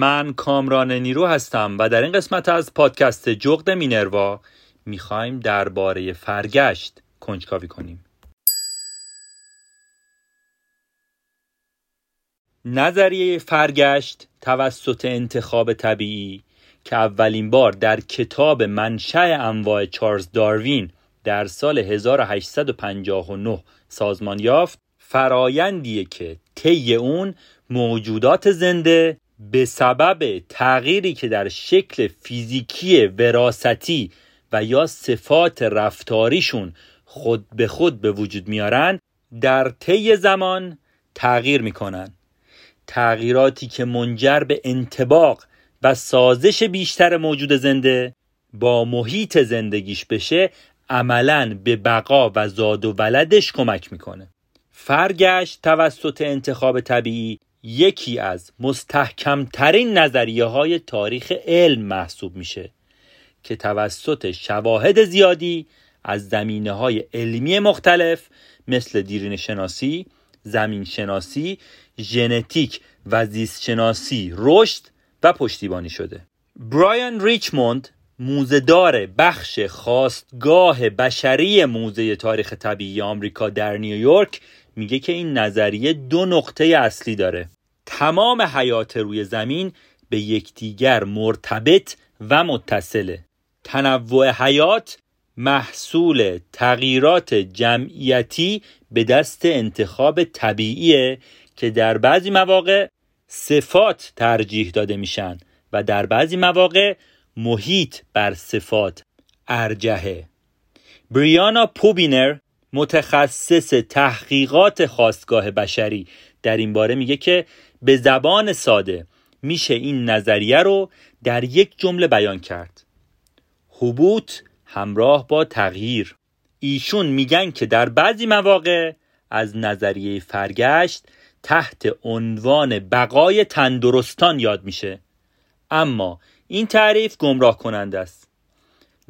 من کامران نیرو هستم و در این قسمت از پادکست جغد مینروا می‌خوایم درباره فرگشت کنجکاوی کنیم. نظریه فرگشت توسط انتخاب طبیعی که اولین بار در کتاب منشأ انواع چارلز داروین در سال 1859 سازمان یافت فرایندیه که طی اون موجودات زنده به سبب تغییری که در شکل فیزیکی وراستی و یا صفات رفتاریشون خود به خود به وجود میارن در طی زمان تغییر می‌کنن. تغییراتی که منجر به انتباق و سازش بیشتر موجود زنده با محیط زندگیش بشه عملا به بقا و زاد و ولدش کمک می‌کنه. فرگشت توسط انتخاب طبیعی یکی از مستحکمترین نظریه های تاریخ علم محسوب میشه که توسط شواهد زیادی از زمینه های علمی مختلف مثل دیرین شناسی، زمین شناسی، ژنتیک و زیست شناسی رشد و پشتیبانی شده. برایان ریچموند موزهدار بخش خواستگاه بشری موزه تاریخ طبیعی آمریکا در نیویورک میگه که این نظریه دو نقطه اصلی داره. تمام حیات روی زمین به یکدیگر مرتبط و متصله. تنوع حیات محصول تغییرات جمعیتی به دست انتخاب طبیعیه که در بعضی مواقع صفات ترجیح داده میشن و در بعضی مواقع محیط بر صفات ارجهه بریانا پوبینر متخصص تحقیقات خواستگاه بشری. در این باره میگه که به زبان ساده میشه این نظریه رو در یک جمله بیان کرد. حبوط همراه با تغییر. ایشون میگن که در بعضی مواقع از نظریه فرگشت تحت عنوان بقای تندرستان یاد میشه. اما این تعریف گمراه کننده است.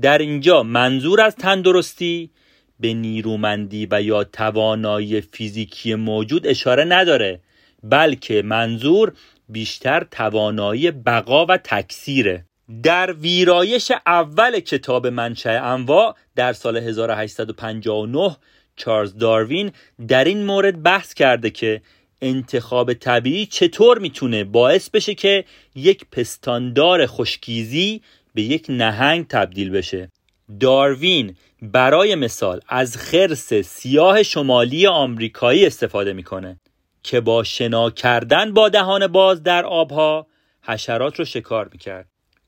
در اینجا منظور از تندرستی به نیرومندی و یا توانایی فیزیکی موجود اشاره نداره بلکه منظور بیشتر توانایی بقا و تکثیره. در ویرایش اول کتاب منشأ انواع در سال 1859 چارلز داروین در این مورد بحث کرده که انتخاب طبیعی چطور می‌تونه باعث بشه که یک پستاندار خشکیزی به یک نهنگ تبدیل بشه. داروین برای مثال از خرس سیاه شمالی آمریکایی استفاده می‌کنه که با شنا کردن با دهان باز در آبها حشرات رو شکار می‌کرد.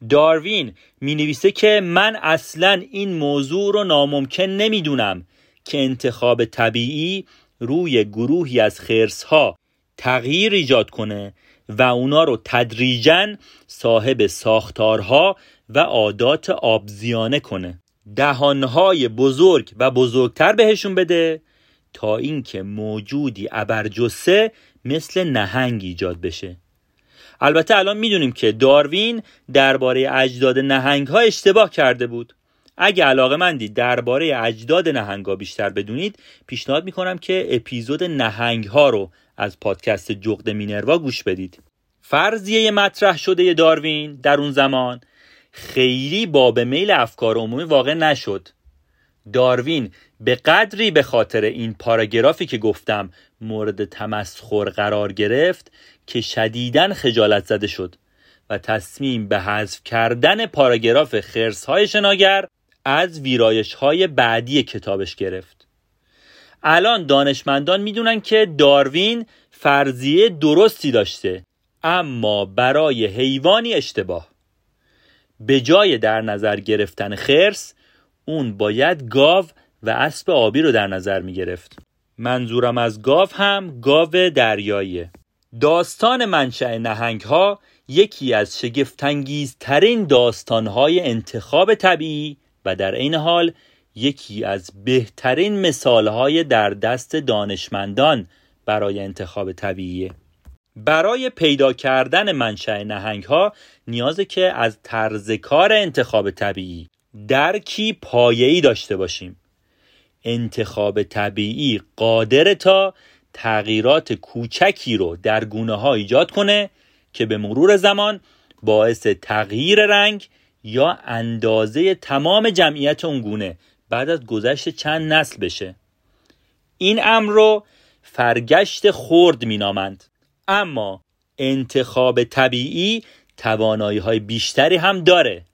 داروین می نویسه که من اصلا این موضوع رو ناممکن نمی‌دونم که انتخاب طبیعی روی گروهی از خرس ها تغییر ایجاد کنه و اونا رو تدریجا صاحب ساختارها و عادات آبزیانه کنه. دهانهای بزرگ و بزرگتر بهشون بده تا اینکه موجودی ابرجسه مثل نهنگ ایجاد بشه. البته الان می‌دونیم که داروین درباره اجداد نهنگ ها اشتباه کرده بود. اگه علاقه مندی درباره اجداد نهنگ ها بیشتر بدونید پیشنهاد می‌کنم که اپیزود نهنگ ها رو از پادکست جغد مینروا گوش بدید. فرضیه مطرح شده داروین در اون زمان خیلی باب میل افکار عمومی واقع نشد. داروین به قدری به خاطر این پاراگرافی که گفتم مورد تمسخر قرار گرفت که شدیداً خجالت زده شد و تصمیم به حذف کردن پاراگراف خرس های شناگر از ویرایش های بعدی کتابش گرفت. الان دانشمندان می‌دونن که داروین فرضیه درستی داشته اما برای حیوانی اشتباه. به جای در نظر گرفتن خرس اون باید گاو و اسب آبی رو در نظر می گرفت. منظورم از گاو هم گاو دریاییه. داستان منشأ نهنگ ها یکی از شگفتانگیزترین داستان های انتخاب طبیعی و در این حال یکی از بهترین مثال های در دست دانشمندان برای انتخاب طبیعیه. برای پیدا کردن منشأ نهنگ ها نیازه که از طرز کار انتخاب طبیعی درکی پایه‌ای داشته باشیم. انتخاب طبیعی قادر تا تغییرات کوچکی رو در گونه ها ایجاد کنه که به مرور زمان باعث تغییر رنگ یا اندازه تمام جمعیت اون گونه بعد از گذشت چند نسل بشه. این امر رو فرگشت خرد مینامند. اما انتخاب طبیعی توانایی های بیشتری هم داره.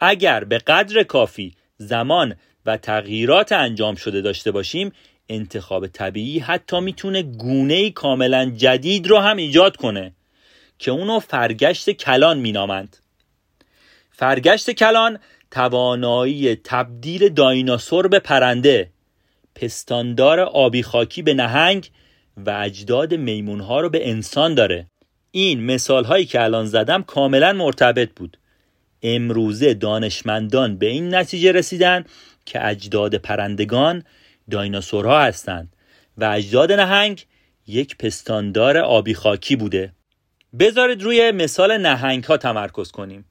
اگر به قدر کافی زمان و تغییرات انجام شده داشته باشیم انتخاب طبیعی حتی می‌تونه گونه کاملا جدید رو هم ایجاد کنه که اونو فرگشت کلان مینامند. فرگشت کلان توانایی تبدیل دایناسور به پرنده پستاندار آبی خاکی به نهنگ و اجداد میمون ها رو به انسان داره. این مثال هایی که الان زدم کاملا مرتبط بود. امروزه دانشمندان به این نتیجه رسیدن که اجداد پرندگان دایناسورها هستند و اجداد نهنگ یک پستاندار آبی خاکی بوده. بذارید روی مثال نهنگ ها تمرکز کنیم.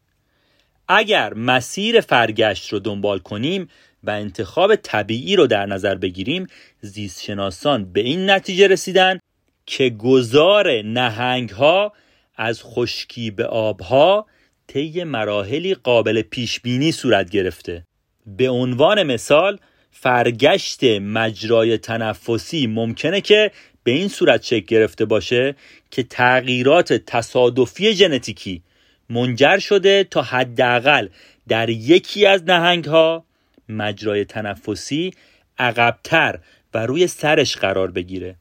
اگر مسیر فرگشت رو دنبال کنیم و انتخاب طبیعی رو در نظر بگیریم زیستشناسان به این نتیجه رسیدن که گذار نهنگ ها از خشکی به آبها طی مراحلی قابل پیش بینی صورت گرفته. به عنوان مثال فرگشت مجرای تنفسی ممکنه که به این صورت شکل گرفته باشه که تغییرات تصادفی ژنتیکی منجر شده تا حداقل در یکی از نهنگ ها مجرای تنفسی عقبتر و روی سرش قرار بگیره.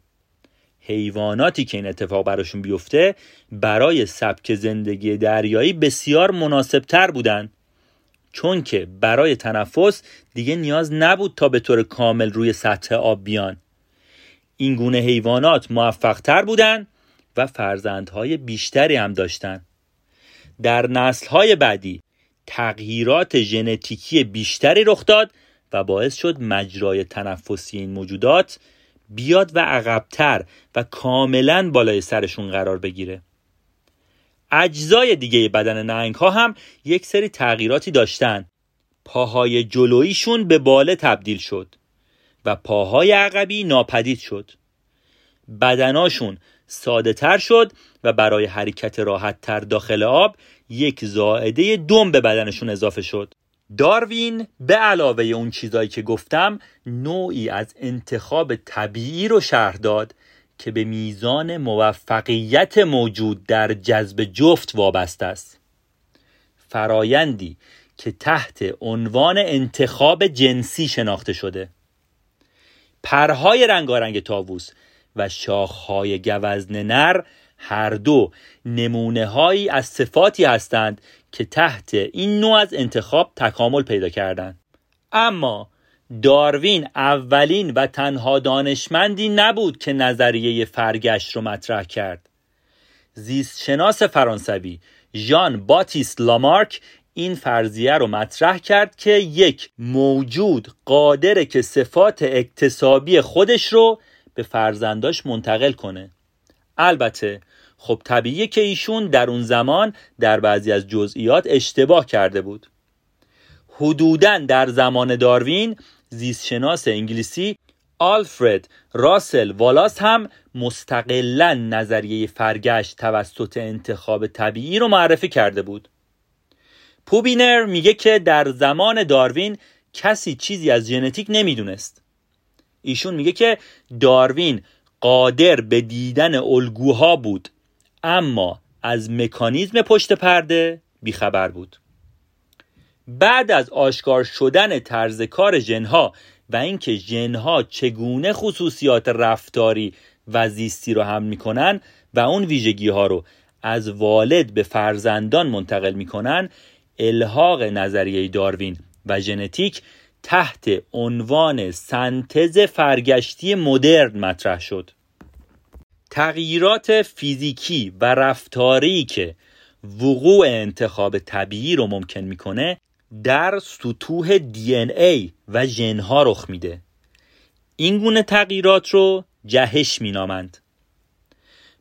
حیواناتی که این اتفاق براشون بیفته برای سبک زندگی دریایی بسیار مناسبتر بودن. چون که برای تنفس دیگه نیاز نبود تا به طور کامل روی سطح آب بیان. این گونه حیوانات موفقتر بودن و فرزندهای بیشتری هم داشتن. در نسلهای بعدی تغییرات ژنتیکی بیشتری رخ داد و باعث شد مجرای تنفسی این موجودات بیاد و عقبتر و کاملا بالای سرشون قرار بگیره. اجزای دیگه بدن نهنگ ها هم یک سری تغییراتی داشتن. پاهای جلویشون به باله تبدیل شد و پاهای عقبی ناپدید شد. بدناشون ساده تر شد و برای حرکت راحت تر داخل آب یک زائده دم به بدنشون اضافه شد. داروین به علاوه اون چیزایی که گفتم نوعی از انتخاب طبیعی رو شرح داد که به میزان موفقیت موجود در جذب جفت وابسته است. فرایندی که تحت عنوان انتخاب جنسی شناخته شده. پرهای رنگارنگ تاووس و شاخهای گوزن نر هر دو نمونه هایی از صفاتی هستند که تحت این نوع از انتخاب تکامل پیدا کردند. اما داروین اولین و تنها دانشمندی نبود که نظریه فرگشت رو مطرح کرد. زیستشناس فرانسوی ژان باتیست لامارک این فرضیه رو مطرح کرد که یک موجود قادره که صفات اکتسابی خودش رو به فرزنداش منتقل کنه. البته خب طبیعیه که ایشون در اون زمان در بعضی از جزئیات اشتباه کرده بود. حدوداً در زمان داروین زیستشناس انگلیسی آلفرد راسل والاس هم مستقلا نظریه فرگشت توسط انتخاب طبیعی رو معرفی کرده بود. پوبینر میگه که در زمان داروین کسی چیزی از ژنتیک نمی‌دونست. ایشون میگه که داروین قادر به دیدن الگوها بود اما از مکانیزم پشت پرده بیخبر بود. بعد از آشکار شدن طرز کار ژنها و اینکه ژنها چگونه خصوصیات رفتاری و زیستی رو حمل می‌کنن و اون ویژگی ها رو از والد به فرزندان منتقل می‌کنن الحاق نظریه داروین و ژنتیک تحت عنوان سنتز فرگشتی مدرن مطرح شد. تغییرات فیزیکی و رفتاری که وقوع انتخاب طبیعی رو ممکن می‌کنه در سطوح دی ای و ژنها رخ میده. این گونه تغییرات رو جهش مینامند.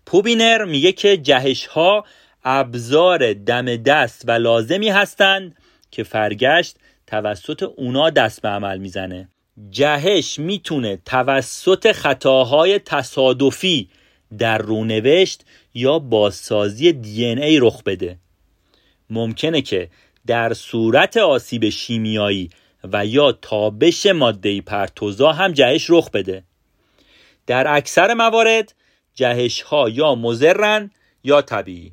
پوبینر میگه که جهش ها ابزار دم دست و لازمی هستند که فرگشت توسط اونا دست به عمل می‌زنه. جهش می‌تونه توسط خطاهای تصادفی در رونوشت یا بازسازی دی ای رخ بده. ممکنه که در صورت آسیب شیمیایی و یا تابش ماده پرتوزا هم جهش رخ بده. در اکثر موارد جهش ها یا مزرن یا طبیعی.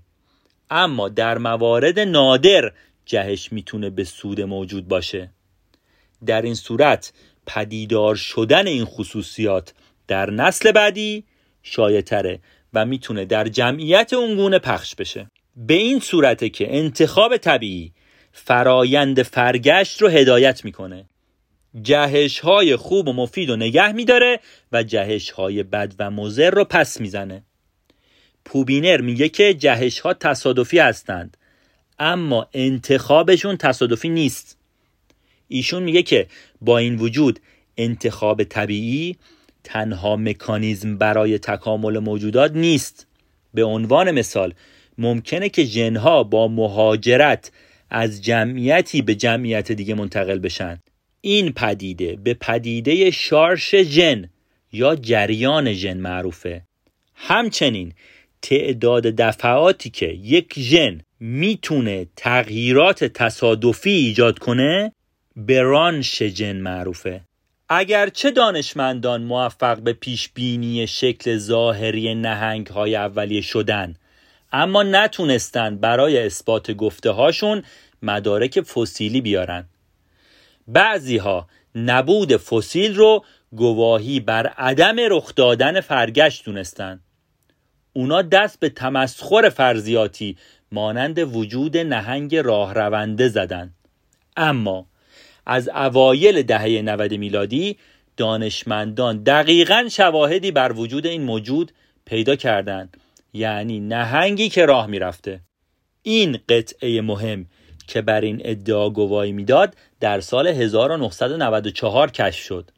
اما در موارد نادر جهش می‌تونه به سود موجود باشه. در این صورت پدیدار شدن این خصوصیات در نسل بعدی شایع و می‌تونه در جمعیت اونگونه پخش بشه. به این صورته که انتخاب طبیعی فرایند فرگشت رو هدایت می‌کنه. جهش های خوب و مفید و نگه میداره و جهش های بد و مضر رو پس می‌زنه. پوبینر میگه که جهش ها تصادفی هستند اما انتخابشون تصادفی نیست. ایشون میگه که با این وجود انتخاب طبیعی تنها مکانیزم برای تکامل موجودات نیست. به عنوان مثال ممکنه که ژنها با مهاجرت از جمعیتی به جمعیت دیگه منتقل بشن. این پدیده به پدیده شارش ژن یا جریان ژن معروفه. همچنین تعداد دفعاتی که یک ژن می‌تونه تغییرات تصادفی ایجاد کنه؟ به رانش ژن معروفه. اگرچه دانشمندان موفق به پیش بینی شکل ظاهری نهنگ های اولیه شدن اما نتونستن برای اثبات گفته هاشون مدارک فسیلی بیارن. بعضی ها نبود فسیل رو گواهی بر عدم رخ دادن فرگشت دونستن. اونا دست به تمسخر فرضیاتی مانند وجود نهنگ راه رونده زدن. اما از اوایل دهه 90 میلادی دانشمندان دقیقا شواهدی بر وجود این موجود پیدا کردند. یعنی نهنگی که راه می‌رفته. این قطعه مهم که بر این ادعا گواهی می‌داد در سال 1994 کشف شد.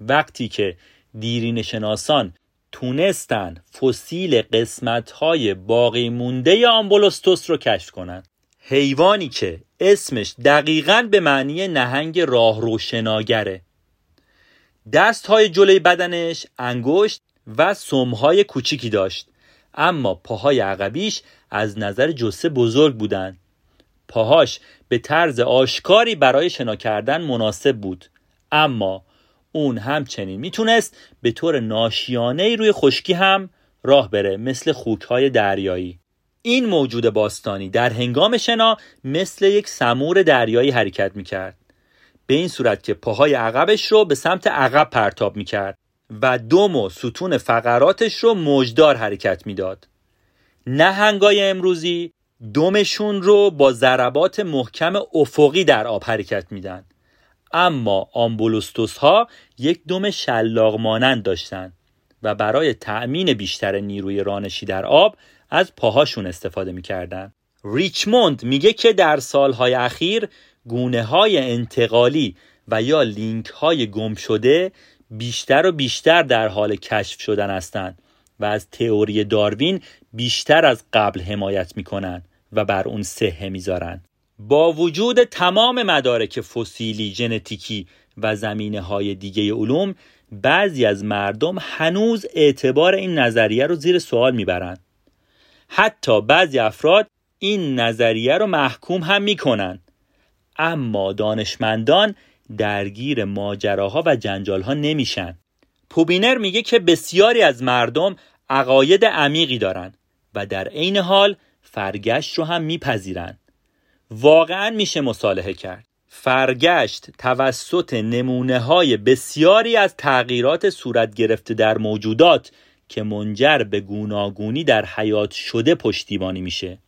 وقتی که دیرین شناسان تونستن فسیل قسمت های باقی مونده آمبولوستوس رو کشف کنند حیوانی که اسمش دقیقا به معنی نهنگ راهروشناگره دست های جلوی بدنش انگشت و سمهای کوچیکی داشت. اما پاهای عقبیش از نظر جسه بزرگ بودند پاهاش به طرز آشکاری برای شنا کردن مناسب بود. اما اون همچنین می‌تونست به طور ناشیانه روی خشکی هم راه بره مثل خوکهای دریایی. این موجود باستانی در هنگام شنا مثل یک سمور دریایی حرکت می‌کرد. به این صورت که پاهای عقبش رو به سمت عقب پرتاب می‌کرد و دوم و ستون فقراتش رو موجدار حرکت می‌داد. نهنگای امروزی دومشون رو با ضربات محکم افقی در آب حرکت میدن. اما آمبولوستوس ها یک دم شلاق مانند داشتند و برای تأمین بیشتر نیروی رانشی در آب از پاهاشون استفاده می‌کردن ریچموند میگه که در سالهای اخیر گونه های انتقالی و یا لینک های گم شده بیشتر و بیشتر در حال کشف شدن هستند و از تئوری داروین بیشتر از قبل حمایت می‌کنن و بر اون سهه می‌ذارن با وجود تمام مدارک فسیلی ژنتیکی و زمینه های دیگه علوم بعضی از مردم هنوز اعتبار این نظریه رو زیر سوال می‌برند حتی بعضی افراد این نظریه رو محکوم هم می‌کنن. اما دانشمندان درگیر ماجراها و جنجالها نمیشن. پوبینر میگه که بسیاری از مردم عقاید عمیقی دارن و در عین حال فرگشت رو هم میپذیرن. واقعا میشه مصالحه کرد. فرگشت توسط نمونه های بسیاری از تغییرات صورت گرفته در موجودات که منجر به گوناگونی در حیات شده پشتیبانی میشه.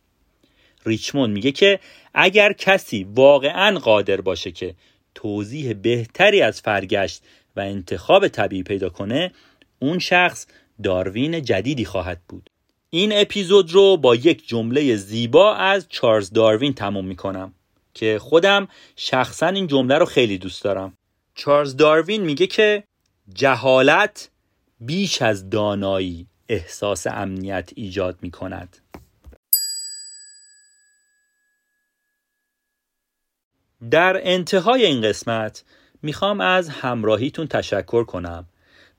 ریچموند میگه که اگر کسی واقعا قادر باشه که توضیح بهتری از فرگشت و انتخاب طبیعی پیدا کنه اون شخص داروین جدیدی خواهد بود. این اپیزود رو با یک جمله زیبا از چارلز داروین تموم می‌کنم که خودم شخصا این جمله رو خیلی دوست دارم چارلز داروین میگه که جهالت بیش از دانایی احساس امنیت ایجاد می کند. در انتهای این قسمت می‌خوام از همراهیتون تشکر کنم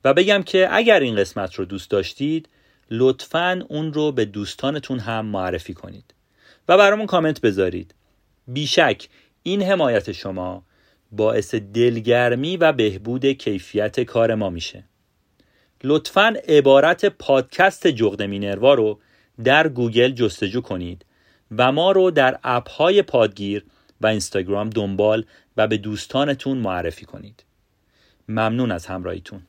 و بگم که اگر این قسمت رو دوست داشتید لطفا اون رو به دوستانتون هم معرفی کنید. و برامون کامنت بذارید. بیشک این حمایت شما باعث دلگرمی و بهبود کیفیت کار ما میشه. لطفا عبارت پادکست جغد مینروا رو در گوگل جستجو کنید و ما رو در اپ های پادگیر و اینستاگرام دنبال و به دوستانتون معرفی کنید. ممنون از همراهیتون.